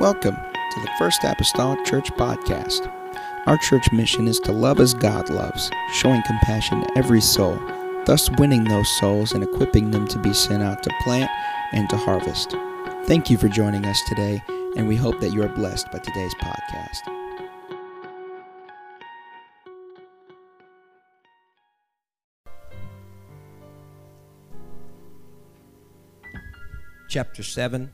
Welcome to the First Apostolic Church Podcast. Our church mission is to love as God loves, showing compassion to every soul, thus winning those souls and equipping them to be sent out to plant and to harvest. Thank you for joining us today, and we hope that you are blessed by today's podcast. chapter 7.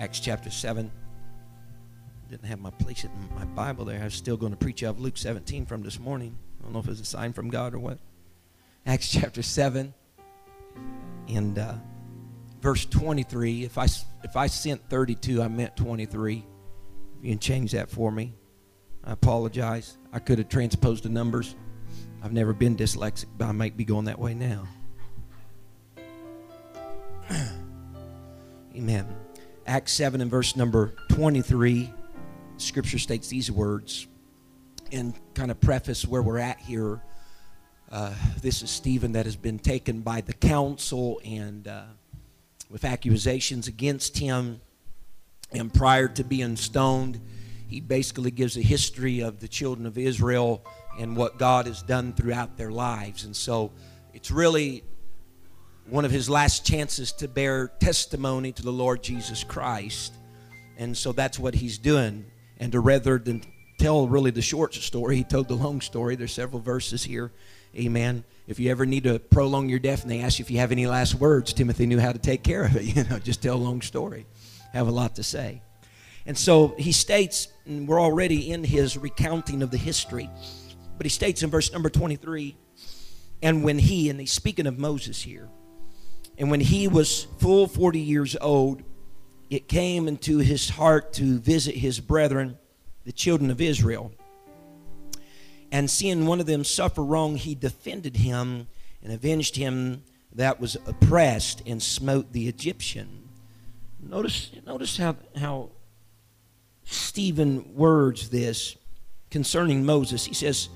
Acts chapter 7. Didn't have my place in my Bible there. I was still going to preach out of Luke 17 from this morning. I don't know if it's a sign from God or what. Acts chapter 7 and uh, verse 23. If I, if I sent 32, I meant 23. If you can change that for me, I apologize. I could have transposed the numbers. I've never been dyslexic, but I might be going that way now. Amen. Acts 7 and verse number 23, scripture states these words and kind of preface where we're at here. Uh, this is Stephen that has been taken by the council and uh, with accusations against him. And prior to being stoned, he basically gives a history of the children of Israel and what God has done throughout their lives. And so it's really one of his last chances to bear testimony to the Lord Jesus Christ. And so that's what he's doing. And to rather than tell really the short story, he told the long story. There's several verses here. Amen. If you ever need to prolong your death and they ask you if you have any last words, Timothy knew how to take care of it. You know, just tell a long story. Have a lot to say. And so he states, and we're already in his recounting of the history, but he states in verse number 23, and when he, and he's speaking of Moses here, and when he was full 40 years old, it came into his heart to visit his brethren, the children of Israel. And seeing one of them suffer wrong, he defended him and avenged him that was oppressed and smote the Egyptian. Notice, notice how, how Stephen words this concerning Moses. He says,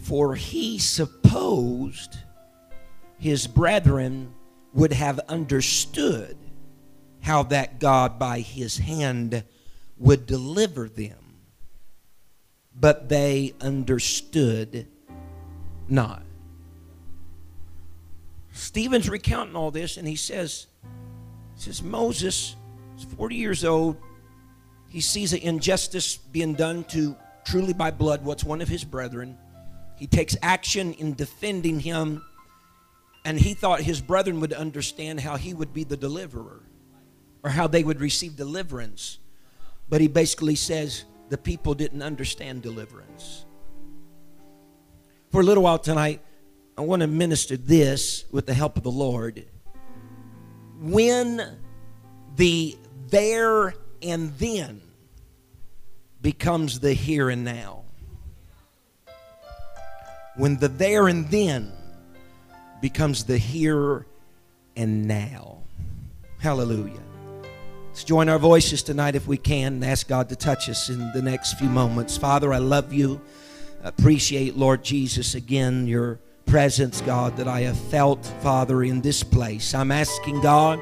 For he supposed his brethren would have understood how that God by his hand would deliver them. But they understood not. Stephen's recounting all this and he says, he says, Moses is 40 years old. He sees an injustice being done to truly by blood what's one of his brethren. He takes action in defending him and he thought his brethren would understand how he would be the deliverer or how they would receive deliverance. But he basically says the people didn't understand deliverance. For a little while tonight, I want to minister this with the help of the Lord. When the there and then becomes the here and now. When the there and then becomes the here and now. Hallelujah. Let's join our voices tonight if we can and ask God to touch us in the next few moments. Father, I love you. appreciate, Lord Jesus, again, your presence, God, that I have felt, Father, in this place. I'm asking God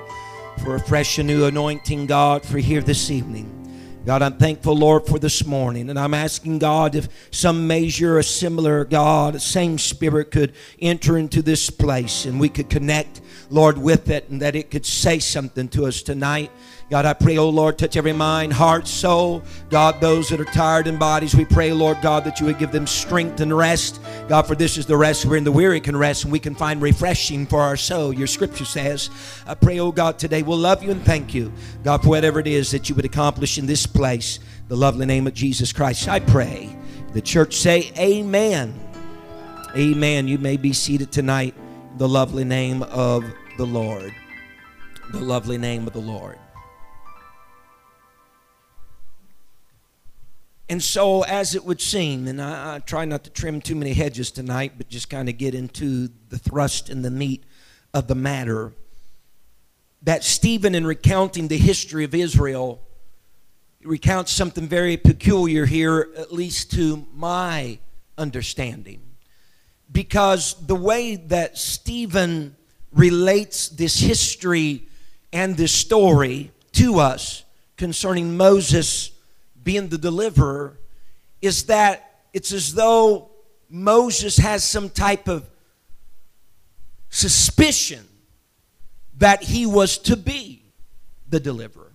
for a fresh and new anointing, God, for here this evening. God, I'm thankful, Lord, for this morning. And I'm asking God if some measure, a similar God, same spirit could enter into this place and we could connect, Lord, with it and that it could say something to us tonight. God, I pray, oh Lord, touch every mind, heart, soul. God, those that are tired in bodies, we pray, Lord God, that you would give them strength and rest. God, for this is the rest wherein the weary can rest and we can find refreshing for our soul. Your scripture says, I pray, oh God, today we'll love you and thank you, God, for whatever it is that you would accomplish in this place. The lovely name of Jesus Christ, I pray. The church say, Amen. Amen. You may be seated tonight. The lovely name of the Lord. The lovely name of the Lord. And so, as it would seem, and I, I, try not to trim too many hedges tonight, but just kind of get into the thrust and the meat of the matter, that Stephen, in recounting the history of Israel, recounts something very peculiar here, at least to my understanding. Because the way that Stephen relates this history and this story to us concerning Moses being the deliverer is that it's as though Moses has some type of suspicion that he was to be the deliverer.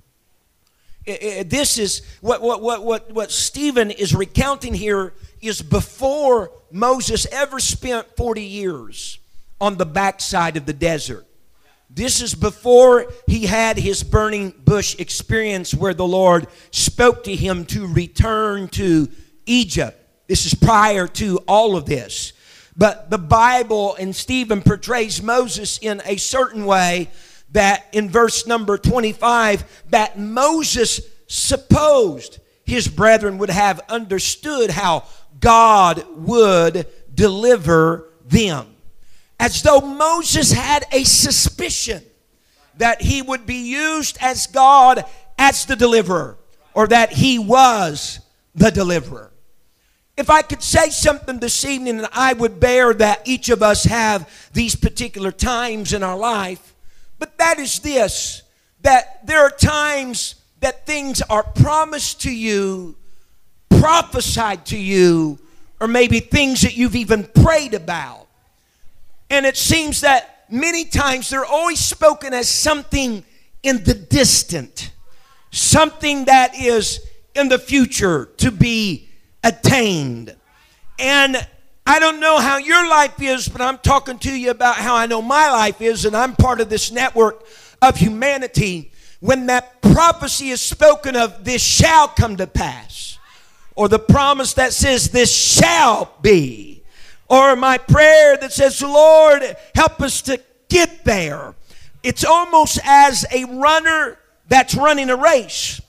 This is what, what, what, what, what Stephen is recounting here is before Moses ever spent 40 years on the backside of the desert. This is before he had his burning bush experience where the Lord spoke to him to return to Egypt. This is prior to all of this. But the Bible and Stephen portrays Moses in a certain way that in verse number 25 that Moses supposed his brethren would have understood how God would deliver them as though Moses had a suspicion that he would be used as God as the deliverer or that he was the deliverer. If I could say something this evening, and I would bear that each of us have these particular times in our life, but that is this that there are times that things are promised to you, prophesied to you, or maybe things that you've even prayed about and it seems that many times they're always spoken as something in the distant, something that is in the future to be attained. And I don't know how your life is, but I'm talking to you about how I know my life is, and I'm part of this network of humanity. When that prophecy is spoken of, this shall come to pass, or the promise that says, this shall be or my prayer that says, Lord, help us to get there. It's almost as a runner that's running a race.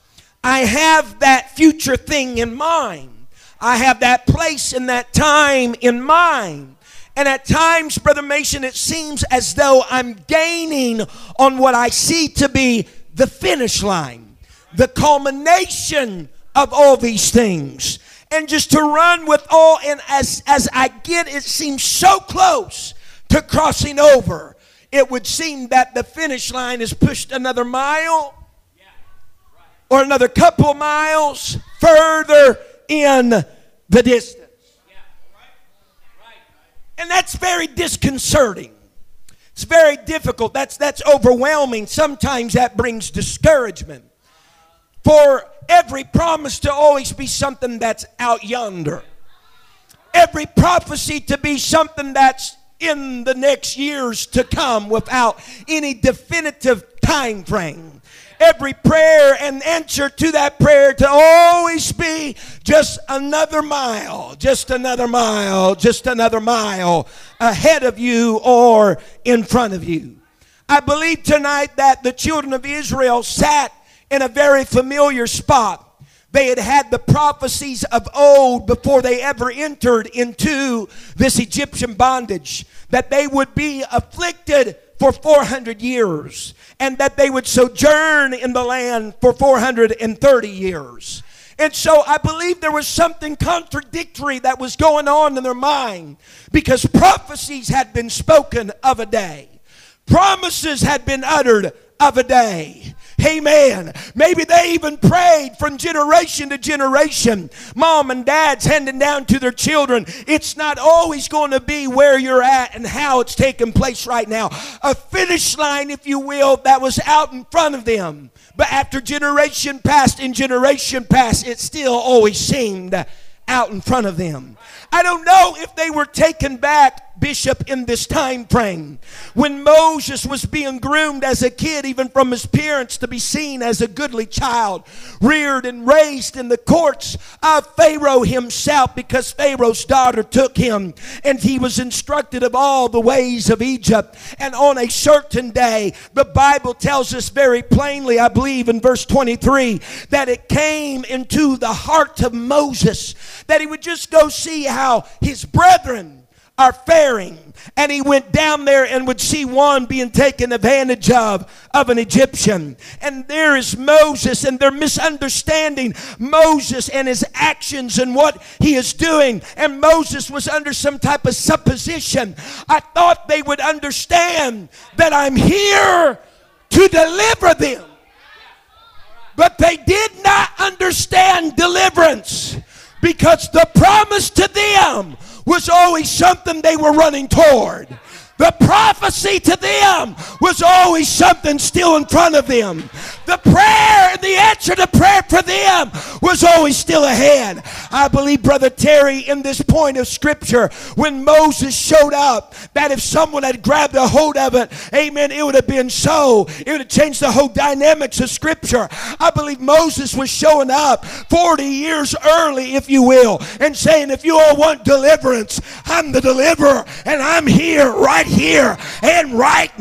I have that future thing in mind. I have that place and that time in mind. And at times, Brother Mason, it seems as though I'm gaining on what I see to be the finish line, the culmination of all these things and just to run with all and as as I get it seems so close to crossing over. It would seem that the finish line is pushed another mile or another couple miles further in the distance. And that's very disconcerting. It's very difficult. That's that's overwhelming. Sometimes that brings discouragement for every promise to always be something that's out yonder. Every prophecy to be something that's in the next years to come without any definitive time frame. Every prayer and answer to that prayer to always be just another mile, just another mile, just another mile ahead of you or in front of you. I believe tonight that the children of Israel sat in a very familiar spot. They had had the prophecies of old before they ever entered into this Egyptian bondage that they would be afflicted for 400 years and that they would sojourn in the land for 430 years. And so I believe there was something contradictory that was going on in their mind because prophecies had been spoken of a day, promises had been uttered of a day. Amen. Maybe they even prayed from generation to generation. Mom and dad's handing down to their children. It's not always going to be where you're at and how it's taking place right now. A finish line, if you will, that was out in front of them. But after generation passed and generation passed, it still always seemed out in front of them. I don't know if they were taken back bishop in this time frame. When Moses was being groomed as a kid, even from his parents, to be seen as a goodly child, reared and raised in the courts of Pharaoh himself, because Pharaoh's daughter took him and he was instructed of all the ways of Egypt. And on a certain day, the Bible tells us very plainly, I believe in verse 23, that it came into the heart of Moses that he would just go see how his brethren are faring. And he went down there and would see one being taken advantage of, of an Egyptian. And there is Moses, and they're misunderstanding Moses and his actions and what he is doing. And Moses was under some type of supposition. I thought they would understand that I'm here to deliver them. But they did not understand deliverance because the promise to them was always something they were running toward. The prophecy to them was always something still in front of them. The prayer and the answer to prayer for them was always still ahead. I believe, Brother Terry, in this point of Scripture, when Moses showed up, that if someone had grabbed a hold of it, amen, it would have been so. It would have changed the whole dynamics of Scripture. I believe Moses was showing up 40 years early, if you will, and saying, if you all want deliverance, I'm the deliverer, and I'm here right here and right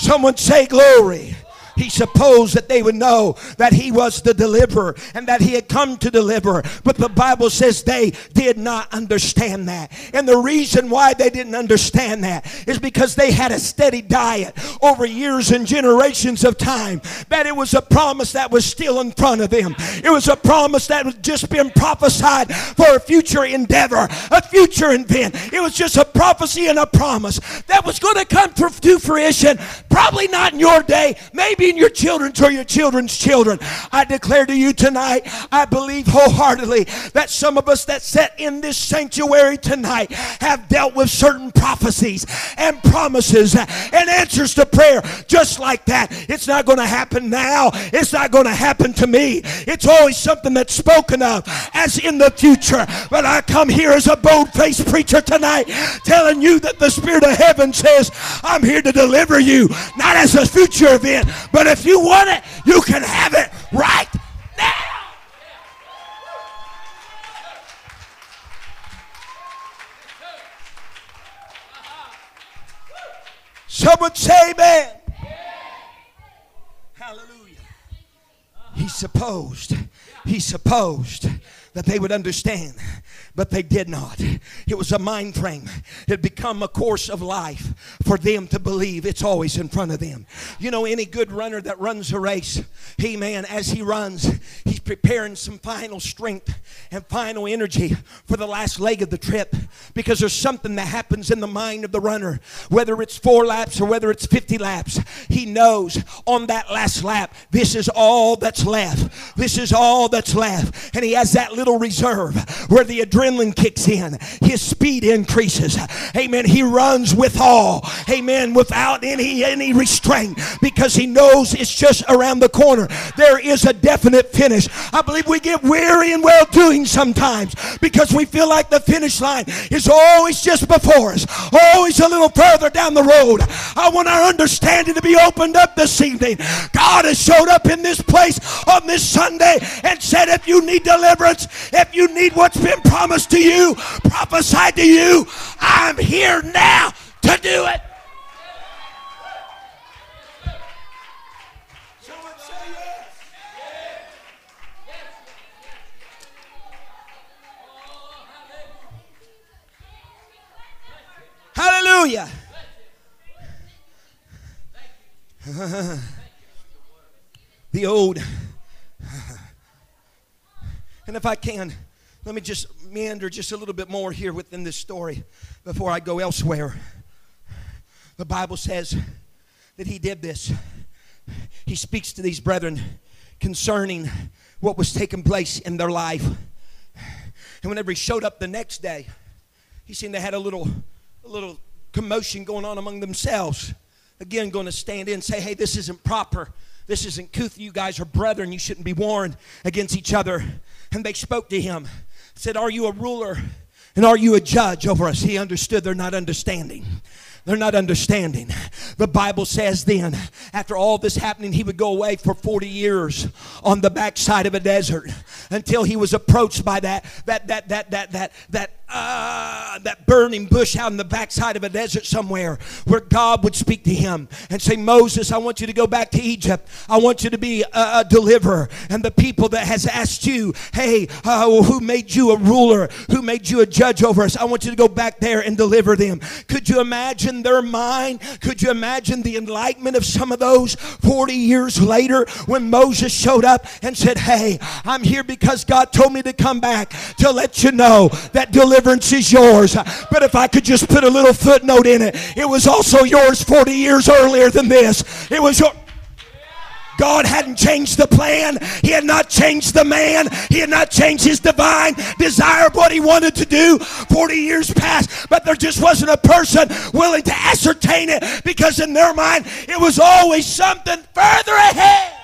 Someone say glory. He supposed that they would know that he was the deliverer and that he had come to deliver. But the Bible says they did not understand that. And the reason why they didn't understand that is because they had a steady diet over years and generations of time. That it was a promise that was still in front of them. It was a promise that had just been prophesied for a future endeavor, a future event. It was just a prophecy and a promise that was going to come to fruition. Probably not in your day, maybe your children to your children's children. I declare to you tonight, I believe wholeheartedly that some of us that sat in this sanctuary tonight have dealt with certain prophecies and promises and answers to prayer just like that. It's not going to happen now. It's not going to happen to me. It's always something that's spoken of as in the future. But I come here as a bold faced preacher tonight telling you that the Spirit of heaven says, I'm here to deliver you, not as a future event, but if you want it, you can have it right now. Someone say amen. Hallelujah. He supposed, he supposed that they would understand but they did not. It was a mind frame. It had become a course of life for them to believe it's always in front of them. You know, any good runner that runs a race, he man, as he runs, he's preparing some final strength and final energy for the last leg of the trip because there's something that happens in the mind of the runner, whether it's four laps or whether it's 50 laps. He knows on that last lap, this is all that's left. This is all that's left. And he has that little reserve where the adrenaline kicks in, his speed increases. Amen. He runs with all. Amen. Without any any restraint because he knows it's just around the corner. There is a definite finish. I believe we get weary and well doing sometimes because we feel like the finish line is always just before us, always a little further down the road. I want our understanding to be opened up this evening. God has showed up in this place on this Sunday and said, if you need deliverance, if you need what's been promised, to you, prophesied to you. I'm here now to do it. Hallelujah. the old. And if I can, let me just meander just a little bit more here within this story before I go elsewhere. The Bible says that he did this. He speaks to these brethren concerning what was taking place in their life. And whenever he showed up the next day, he seen they had a little, a little commotion going on among themselves. Again, going to stand in and say, hey, this isn't proper. This isn't couth. You guys are brethren. You shouldn't be warned against each other. And they spoke to him said, Are you a ruler? And are you a judge over us? He understood they're not understanding. They're not understanding. The Bible says then, after all this happening, he would go away for 40 years on the backside of a desert until he was approached by that, that, that, that, that, that, that, uh, that burning bush out in the backside of a desert somewhere where God would speak to him and say, Moses, I want you to go back to Egypt. I want you to be a, a deliverer. And the people that has asked you, hey, uh, who made you a ruler? Who made you a judge over us? I want you to go back there and deliver them. Could you imagine their mind? Could you imagine the enlightenment of some of those 40 years later when Moses showed up and said, hey, I'm here because God told me to come back to let you know that deliverance deliverance is yours. But if I could just put a little footnote in it, it was also yours 40 years earlier than this. It was your. God hadn't changed the plan. He had not changed the man. He had not changed his divine desire of what he wanted to do 40 years past. But there just wasn't a person willing to ascertain it because in their mind it was always something further ahead.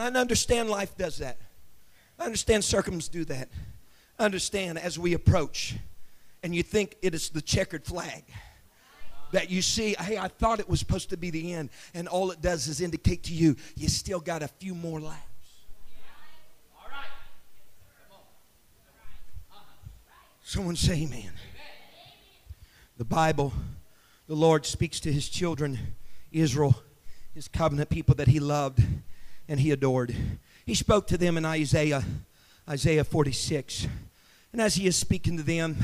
And I understand life does that. I understand circums do that. I understand as we approach and you think it is the checkered flag that you see, hey, I thought it was supposed to be the end, and all it does is indicate to you you still got a few more laps. Someone say amen. The Bible, the Lord speaks to his children, Israel, his covenant people that he loved and he adored. He spoke to them in Isaiah, Isaiah 46. And as he is speaking to them,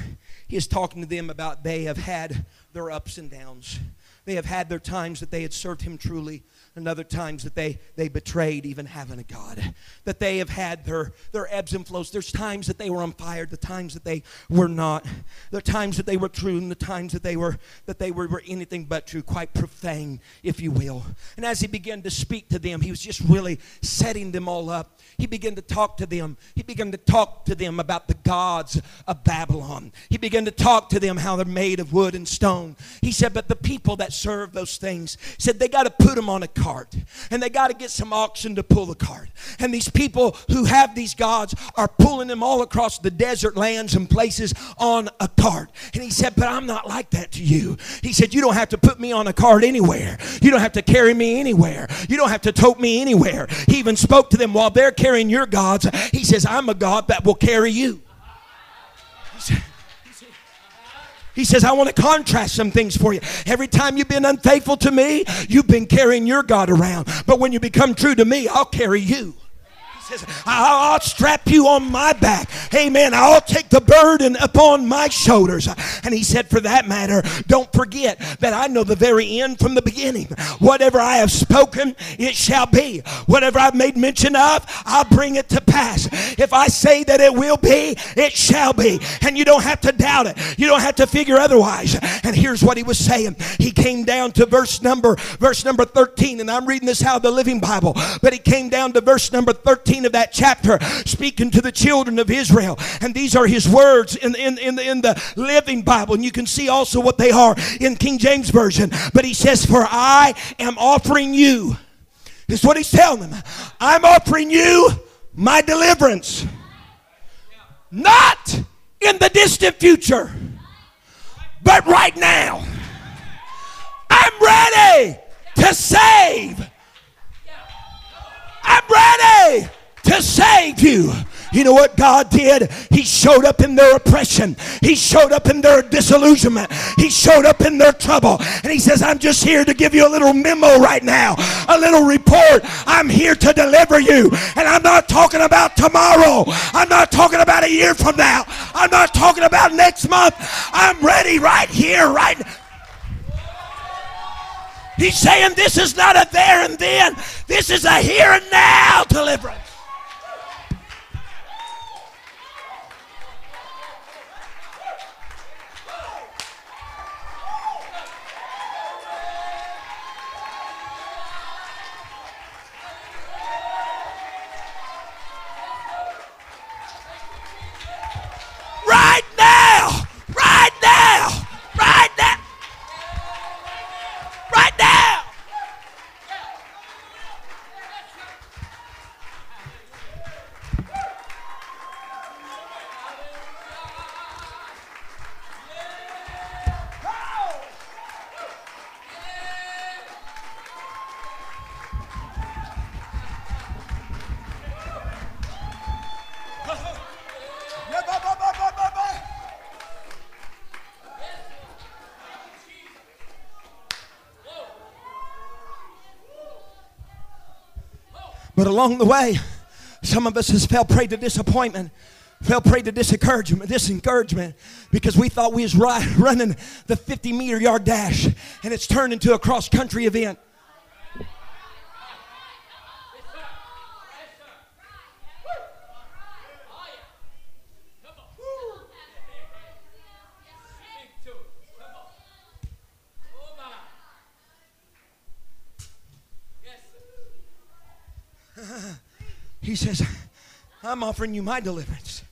he is talking to them about they have had their ups and downs. They have had their times that they had served him truly and other times that they, they betrayed even having a God. That they have had their, their ebbs and flows. There's times that they were on fire, the times that they were not. The times that they were true and the times that they were that they were, were anything but true, quite profane, if you will. And as he began to speak to them, he was just really setting them all up. He began to talk to them. He began to talk to them about the gods of Babylon. He began to talk to them how they're made of wood and stone. He said, but the people that serve those things said they got to put them on a cart and they got to get some oxen to pull the cart. And these people who have these gods are pulling them all across the desert lands and places on a cart. And he said, But I'm not like that to you. He said, You don't have to put me on a cart anywhere. You don't have to carry me anywhere. You don't have to tote me anywhere. He even spoke to them while they're carrying your gods. He says, I'm a God that will carry you. He says, I want to contrast some things for you. Every time you've been unfaithful to me, you've been carrying your God around. But when you become true to me, I'll carry you says, I'll strap you on my back. Amen. I'll take the burden upon my shoulders. And he said, For that matter, don't forget that I know the very end from the beginning. Whatever I have spoken, it shall be. Whatever I've made mention of, I'll bring it to pass. If I say that it will be, it shall be. And you don't have to doubt it. You don't have to figure otherwise. And here's what he was saying. He came down to verse number, verse number 13, and I'm reading this out of the Living Bible. But he came down to verse number 13 of that chapter, speaking to the children of Israel. And these are his words in, in, in, the, in the Living Bible. And you can see also what they are in King James Version. But he says, For I am offering you. This is what he's telling them. I'm offering you my deliverance. Not in the distant future, but right now. I'm ready to save. I'm ready to save you. You know what God did? He showed up in their oppression. He showed up in their disillusionment. He showed up in their trouble. And he says, I'm just here to give you a little memo right now, a little report. I'm here to deliver you. And I'm not talking about tomorrow. I'm not talking about a year from now. I'm not talking about next month. I'm ready right here, right now. He's saying this is not a there and then. This is a here and now deliverance. But along the way, some of us has fell prey to disappointment. fell prey to discouragement, disencouragement because we thought we was right, running the 50 meter yard dash and it's turned into a cross country event. Says, I'm offering you my deliverance.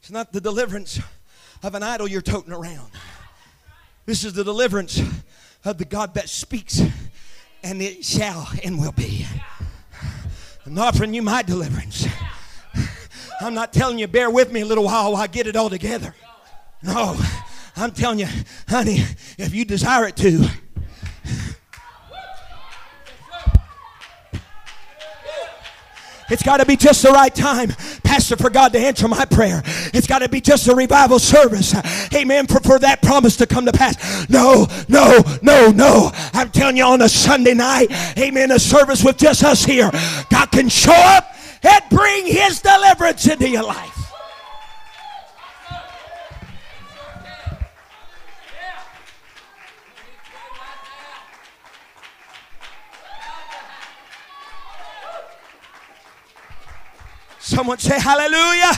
It's not the deliverance of an idol you're toting around. This is the deliverance of the God that speaks, and it shall and will be. I'm offering you my deliverance. I'm not telling you, bear with me a little while while I get it all together. No, I'm telling you, honey, if you desire it to, It's got to be just the right time, Pastor, for God to answer my prayer. It's got to be just a revival service. Amen. For, for that promise to come to pass. No, no, no, no. I'm telling you on a Sunday night, amen, a service with just us here. God can show up and bring his deliverance into your life. Someone say hallelujah.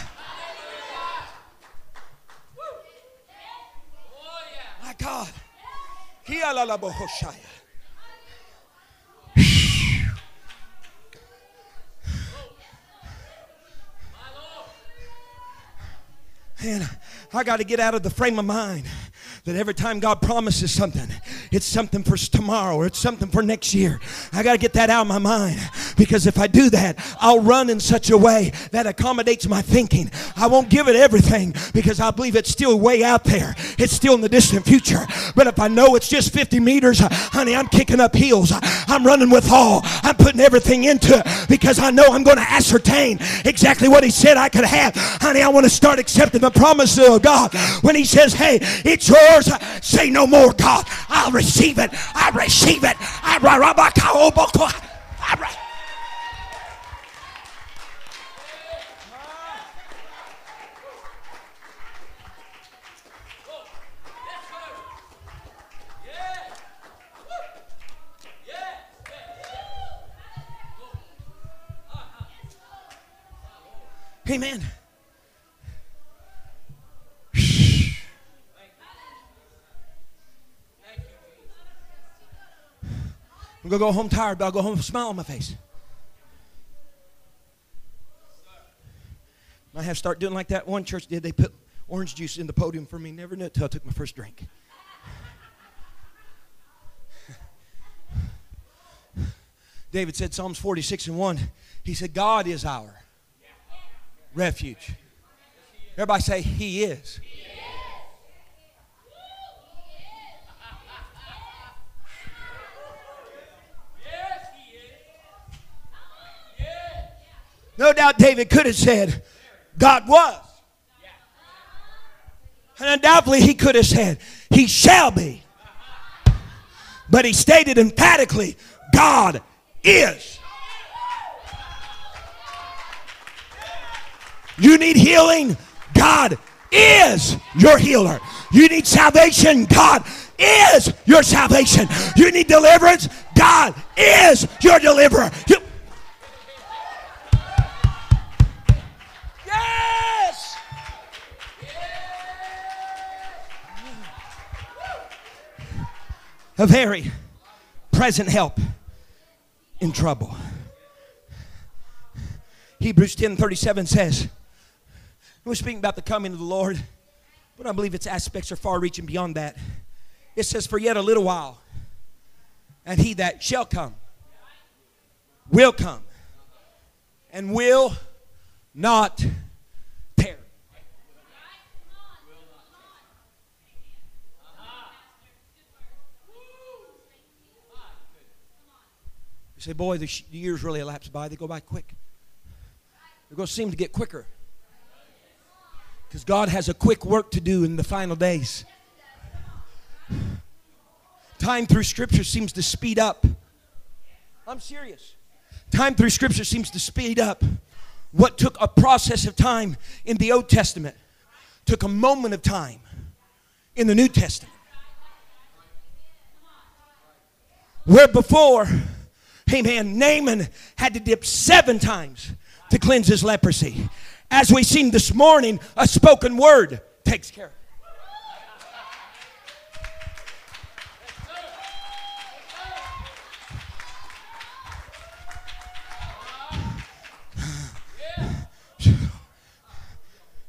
My God. Man, I got to get out of the frame of mind that every time God promises something, it's something for tomorrow or it's something for next year. I got to get that out of my mind because if I do that, I'll run in such a way that accommodates my thinking. I won't give it everything because I believe it's still way out there. It's still in the distant future. But if I know it's just 50 meters, honey, I'm kicking up heels. I'm running with all. I'm putting everything into it because I know I'm going to ascertain exactly what He said I could have. Honey, I want to start accepting the promises of God when He says, hey, it's yours Say no more, God. I'll receive it. I receive it. I, I, Amen. I'm going to go home tired, but I'll go home with a smile on my face. I have to start doing like that one church did. They put orange juice in the podium for me. Never knew until I took my first drink. David said Psalms 46 and 1. He said, God is our refuge. Everybody say, He is. No doubt David could have said, God was. And undoubtedly he could have said, He shall be. But he stated emphatically, God is. You need healing, God is your healer. You need salvation, God is your salvation. You need deliverance, God is your deliverer. You, a very present help in trouble. Hebrews 10 37 says, we're speaking about the coming of the Lord, but I believe its aspects are far reaching beyond that. It says, For yet a little while, and he that shall come will come and will not You say, boy, the, years really elapse by. They go by quick. They're going to seem to get quicker. Because God has a quick work to do in the final days. Time through Scripture seems to speed up. I'm serious. Time through Scripture seems to speed up What took a process of time in the Old Testament took a moment of time in the New Testament. Where before, amen, Naaman had to dip seven times to cleanse his leprosy. As we seen this morning, a spoken word takes care.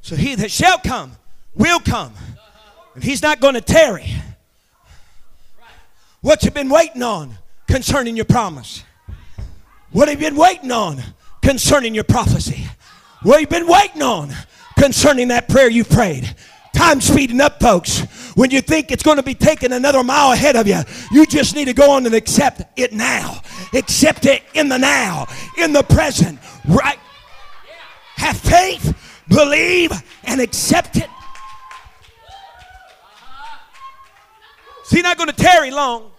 So he that shall come will come. And he's not going to tarry. What you've been waiting on concerning your promise? What have you been waiting on concerning your prophecy? What have you been waiting on concerning that prayer you prayed? Time's speeding up, folks. When you think it's going to be taking another mile ahead of you, you just need to go on and accept it now. Accept it in the now, in the present, right? Have faith believe, and accept it. He's not going to tarry long.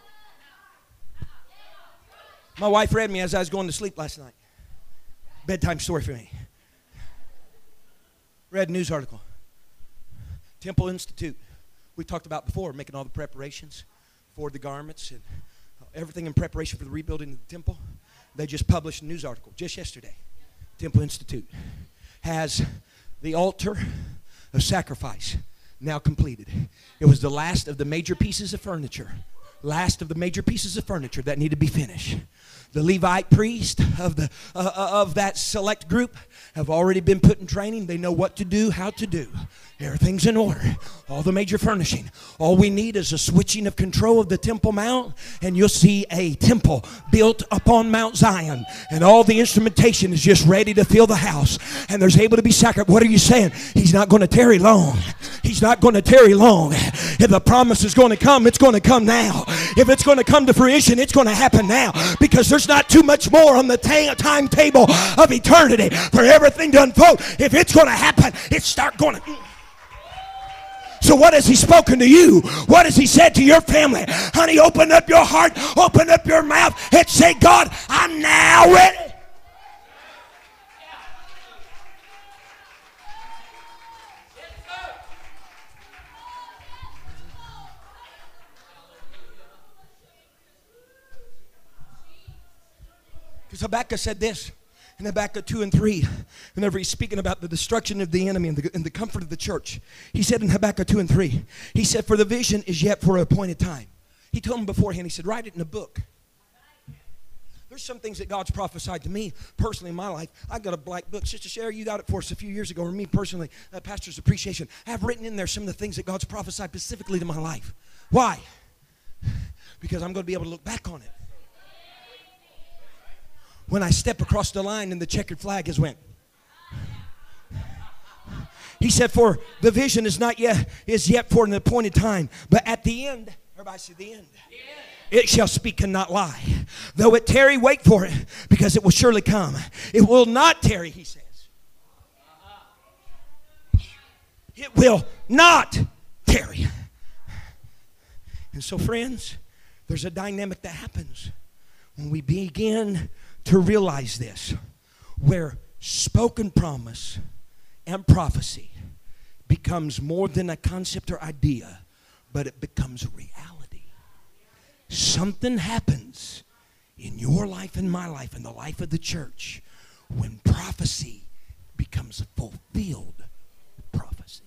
My wife read me as I was going to sleep last night. Bedtime story for me. Read a news article. Temple Institute. We talked about before, making all the preparations for the garments and everything in preparation for the rebuilding of the temple. They just published a news article just yesterday. Temple Institute has the altar of sacrifice now completed. It was the last of the major pieces of furniture, last of the major pieces of furniture that need to be finished. The Levite priest of, the, uh, uh, of that select group have already been put in training. They know what to do, how to do. Everything's in order. All the major furnishing. All we need is a switching of control of the Temple Mount, and you'll see a temple built upon Mount Zion. And all the instrumentation is just ready to fill the house. And there's able to be sacrificed. What are you saying? He's not going to tarry long. He's not going to tarry long. If the promise is going to come, it's going to come now. If it's going to come to fruition, it's going to happen now. Because there's not too much more on the timetable of eternity for everything to unfold. If it's going to happen, it's start going to. Mm. So, what has He spoken to you? What has He said to your family? Honey, open up your heart, open up your mouth, and say, God, I'm now ready. Because Habakkuk said this in Habakkuk 2 and 3, whenever he's speaking about the destruction of the enemy and the, and the comfort of the church, he said in Habakkuk 2 and 3, he said, For the vision is yet for an appointed time. He told him beforehand, he said, Write it in a book. There's some things that God's prophesied to me personally in my life. I got a black book. Sister Sherry, you got it for us a few years ago, or me personally, uh, Pastor's Appreciation. I've written in there some of the things that God's prophesied specifically to my life. Why? Because I'm going to be able to look back on it when I step across the line and the checkered flag has went. He said, For the vision is not yet is yet for an appointed time, but at the end, everybody say the end. It shall speak and not lie. Though it tarry, wait for it, because it will surely come. It will not tarry, he says. It will not tarry. And so, friends, there's a dynamic that happens when we begin to realize this where spoken promise and prophecy becomes more than a concept or idea, but it becomes reality. Something happens in your life and my life and the life of the church when prophecy becomes a fulfilled prophecy.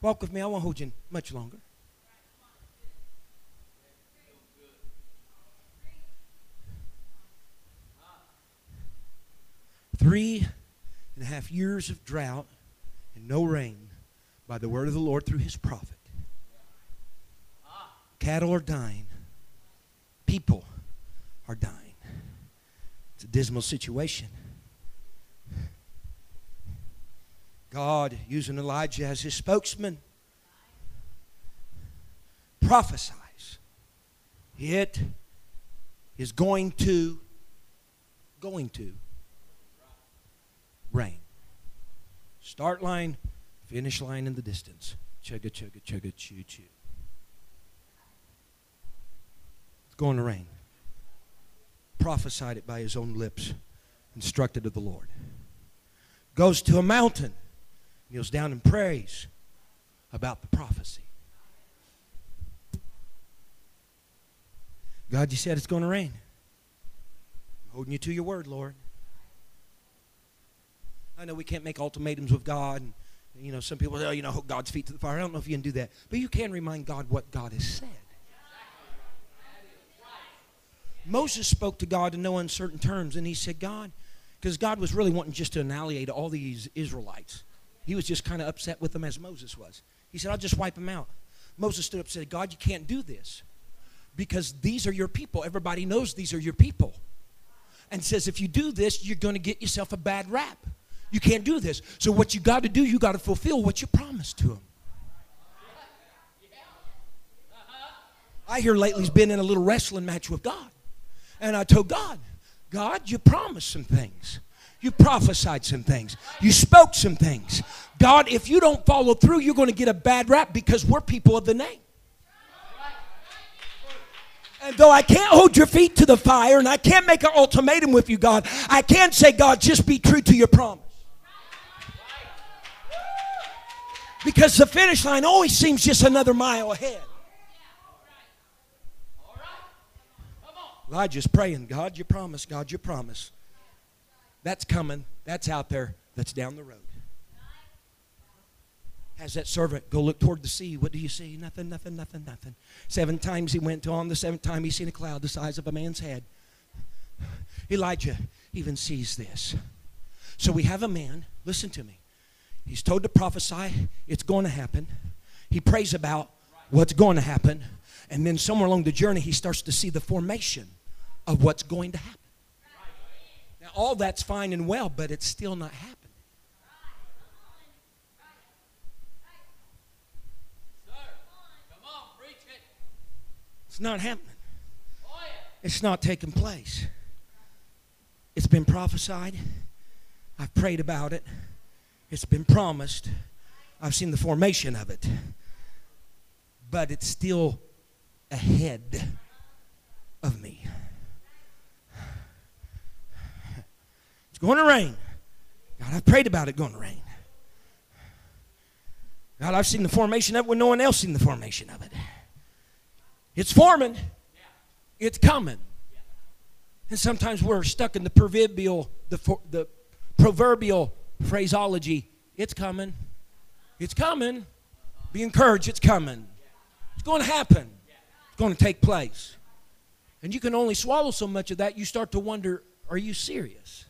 Walk with me. I won't hold you much longer. Three and a half years of drought and no rain by the word of the Lord through his prophet. Cattle are dying. People are dying. It's a dismal situation. God, using Elijah as his spokesman, prophesies. It is going to, going to rain. Start line, finish line in the distance. Chugga, chugga, chugga, choo, choo. It's going to rain. prophesied it by his own lips, instructed of the Lord. Goes to a mountain, kneels down and prays about the prophecy. God, you said it's going to rain. I'm holding you to your word, Lord. I know we can't make ultimatums with God. And, you know, some people say, oh, you know, God's feet to the fire. I don't know if you can do that. But you can remind God what God has said. Moses spoke to God in no uncertain terms, and he said, God, because God was really wanting just to annihilate all these Israelites. He was just kind of upset with them as Moses was. He said, I'll just wipe them out. Moses stood up and said, God, you can't do this because these are your people. Everybody knows these are your people. And says, if you do this, you're going to get yourself a bad rap. You can't do this. So what you got to do, you got to fulfill what you promised to them. I hear lately he's been in a little wrestling match with God. And I told God, God, you promised some things. You prophesied some things. You spoke some things. God, if you don't follow through, you're going to get a bad rap because we're people of the name. And though I can't hold your feet to the fire and I can't make an ultimatum with you, God, I can say, God, just be true to your promise. Because the finish line always seems just another mile ahead. Elijah's praying, God, you promise, God, you promise. That's coming. That's out there. That's down the road. Has that servant go look toward the sea. What do you see? Nothing, nothing, nothing, nothing. Seven times he went on. The seventh time he seen a cloud the size of a man's head. Elijah even sees this. So we have a man, listen to me. He's told to prophesy, it's going to happen. He prays about what's going to happen. And then somewhere along the journey, he starts to see the formation of what's going to happen. Now, all that's fine and well, but it's still not happening. It's not happening. It's not taking place. It's been prophesied. I've prayed about it. It's been promised. I've seen the formation of it. But it's still ahead of me. It's going to rain. God, I've prayed about it going to rain. God, I've seen the formation of it when no one else seen the formation of it. It's forming. It's coming. And sometimes we're stuck in the proverbial, the, the proverbial phraseology. It's coming. It's coming. Be encouraged. It's coming. It's going to happen. It's going to take place. And you can only swallow so much of that, you start to wonder are you serious?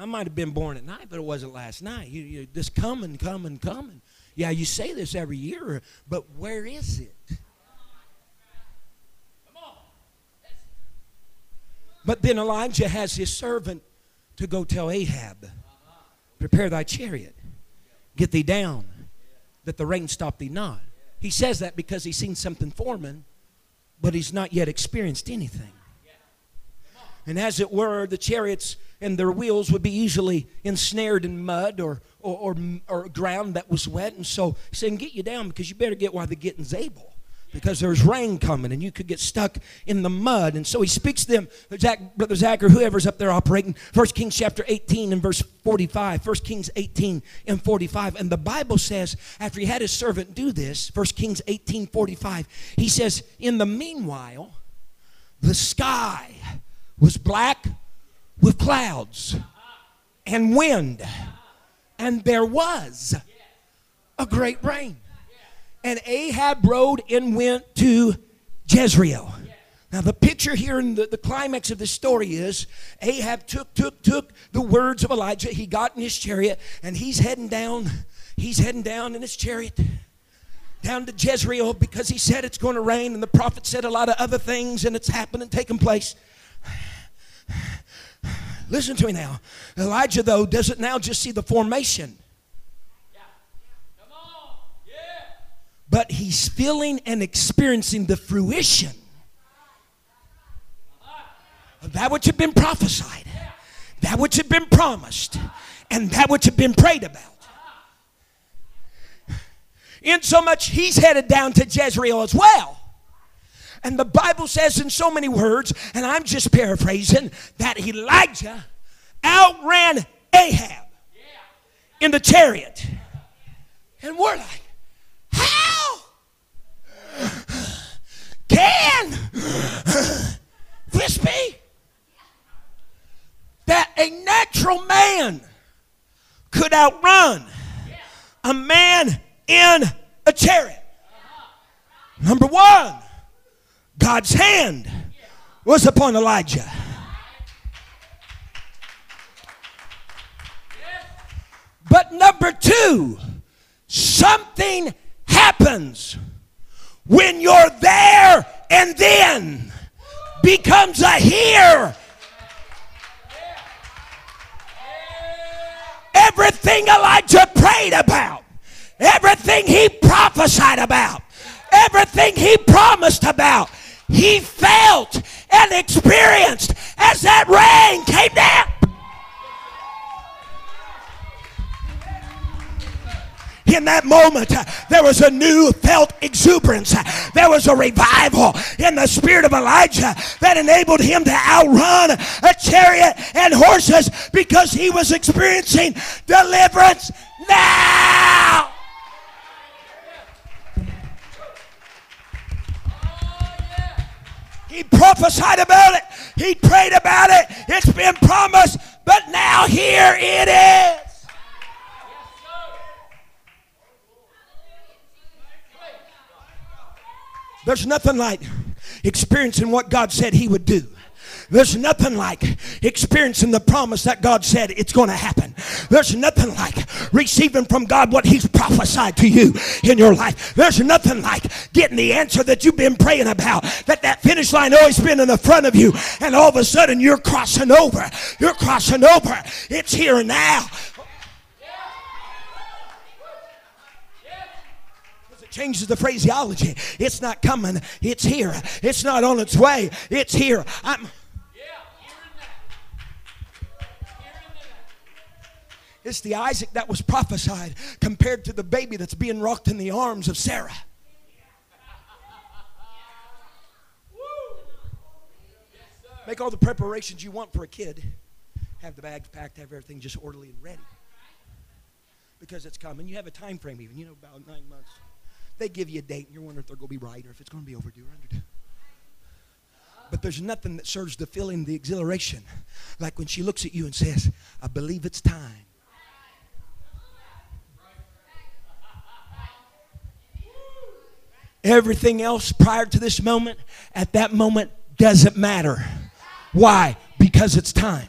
I might have been born at night, but it wasn't last night. You, you, this coming, coming, coming. Yeah, you say this every year, but where is it? But then Elijah has his servant to go tell Ahab, prepare thy chariot, get thee down, that the rain stop thee not. He says that because he's seen something forming, but he's not yet experienced anything. And as it were, the chariots and their wheels would be easily ensnared in mud or, or, or, or ground that was wet. And so he's saying, Get you down because you better get while the getting's able because there's rain coming and you could get stuck in the mud. And so he speaks to them, Zach, Brother Zach or whoever's up there operating, 1 Kings chapter 18 and verse 45. 1 Kings 18 and 45. And the Bible says, after he had his servant do this, 1 Kings 18 45, he says, In the meanwhile, the sky was black with clouds and wind, and there was a great rain. And Ahab rode and went to Jezreel. Now, the picture here in the, the climax of the story is Ahab took, took, took the words of Elijah. He got in his chariot and he's heading down. He's heading down in his chariot down to Jezreel because he said it's going to rain and the prophet said a lot of other things and it's happening, taking place. Listen to me now. Elijah, though, doesn't now just see the formation. But he's feeling and experiencing the fruition of that which had been prophesied, that which had been promised, and that which had been prayed about. In so much, he's headed down to Jezreel as well. And the Bible says in so many words, and I'm just paraphrasing, that Elijah outran Ahab in the chariot. And we're like, can this be? That a natural man could outrun a man in a chariot. Number one, God's hand was upon Elijah. But number two, something happens when you're there and then becomes a here. Everything Elijah prayed about, everything he prophesied about, everything he promised about, he felt and experienced as that rain came down. In that moment, there was a new felt exuberance. There was a revival in the spirit of Elijah that enabled him to outrun a chariot and horses because he was experiencing deliverance now. He prophesied about it. He prayed about it. It's been promised, but now here it is. There's nothing like experiencing what God said He would do. There's nothing like experiencing the promise that God said it's going to happen. There's nothing like receiving from God what He's prophesied to you in your life. There's nothing like getting the answer that you've been praying about. That that finish line always been in the front of you, and all of a sudden you're crossing over. You're crossing over. It's here and now. Changes the phraseology. It's not coming, it's here. It's not on its way, it's here. I'm. It's the Isaac that was prophesied compared to the baby that's being rocked in the arms of Sarah. Make all the preparations you want for a kid. Have the bags packed, have everything just orderly and ready. Because it's coming. You have a time frame, even, you know, about nine months. They give you a date and you're wondering if they're going to be right or if it's going to be overdue or underdue. But there's nothing that serves the feeling, the exhilaration, like when she looks at you and says, I believe it's time. Everything else prior to this moment, at that moment, doesn't matter. Why? Because it's time.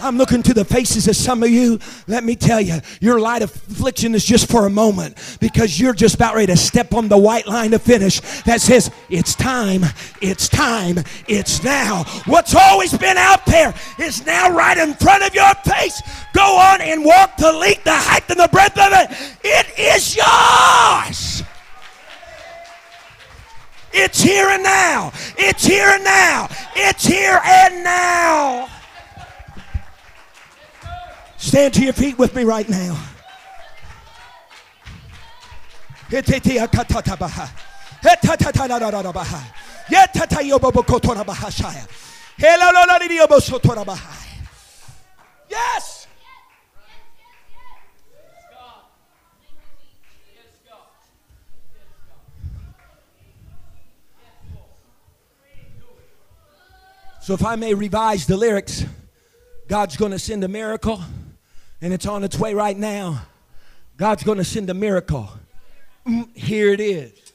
I'm looking to the faces of some of you. Let me tell you, your light affliction is just for a moment because you're just about ready to step on the white line to finish that says, It's time, it's time, it's now. What's always been out there is now right in front of your face. Go on and walk the length, the height, and the breadth of it. It is yours. It's here and now. It's here and now. It's here and now. Stand to your feet with me right now. Yes. So, if I may revise the lyrics, God's going to send a miracle and it's on its way right now. God's going to send a miracle. Mm, here it is.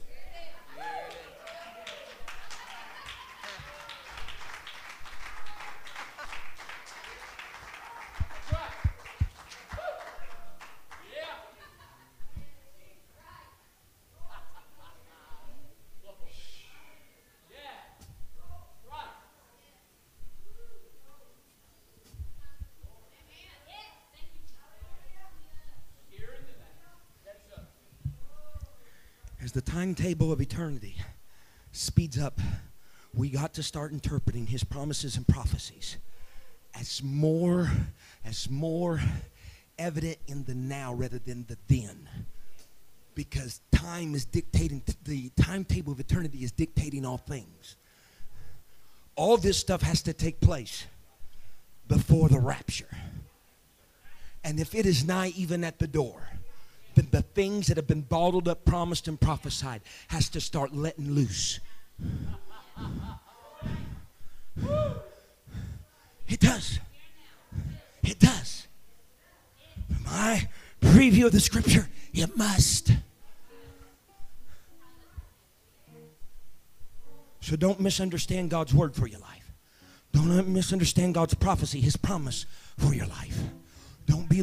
The timetable of eternity speeds up, we got to start interpreting his promises and prophecies as more, as more evident in the now rather than the then. Because time is dictating, the timetable of eternity is dictating all things. All this stuff has to take place before the rapture. And if it is nigh even at the door, the things that have been bottled up, promised, and prophesied has to start letting loose. It does. It does. My preview of the scripture, it must. So don't misunderstand God's word for your life. Don't misunderstand God's prophecy, His promise for your life.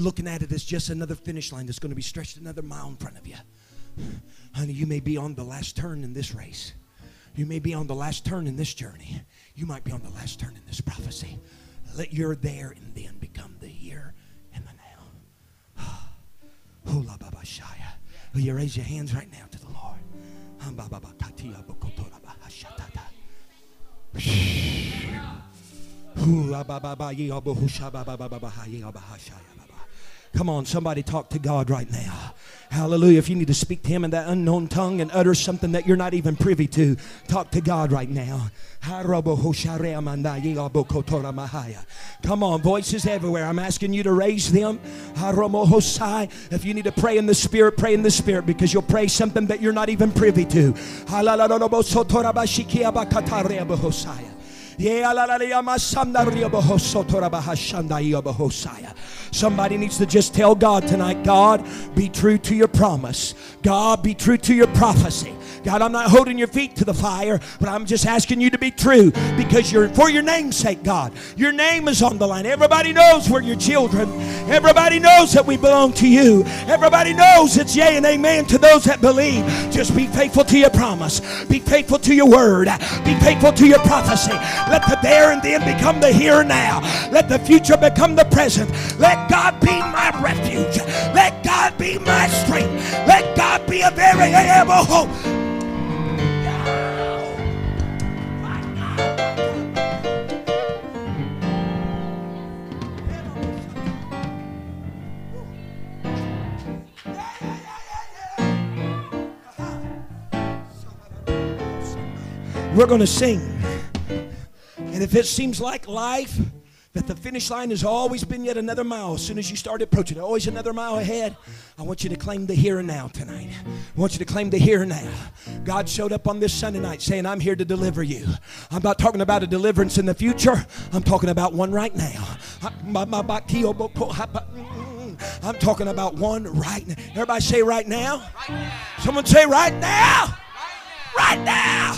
Looking at it as just another finish line that's going to be stretched another mile in front of you. Honey, you may be on the last turn in this race. You may be on the last turn in this journey. You might be on the last turn in this prophecy. Let your there and then become the here and the now. Hula Baba Shaya. Will you raise your hands right now to the Lord? Come on, somebody talk to God right now. Hallelujah. If you need to speak to Him in that unknown tongue and utter something that you're not even privy to, talk to God right now. Come on, voices everywhere. I'm asking you to raise them. If you need to pray in the Spirit, pray in the Spirit because you'll pray something that you're not even privy to. Somebody needs to just tell God tonight, God, be true to your promise. God, be true to your prophecy. God, I'm not holding your feet to the fire, but I'm just asking you to be true because you're for your name's sake, God. Your name is on the line. Everybody knows we're your children. Everybody knows that we belong to you. Everybody knows it's yea and amen to those that believe. Just be faithful to your promise. Be faithful to your word. Be faithful to your prophecy. Let the there and then become the here and now. Let the future become the present. Let God be my refuge. Let God be my strength. Let God be a very able hope. We're going to sing. And if it seems like life, that the finish line has always been yet another mile as soon as you start approaching always another mile ahead. I want you to claim the here and now tonight. I want you to claim the here and now. God showed up on this Sunday night saying, I'm here to deliver you. I'm not talking about a deliverance in the future, I'm talking about one right now. I'm talking about one right now. Everybody say right now. Someone say right now. Right now.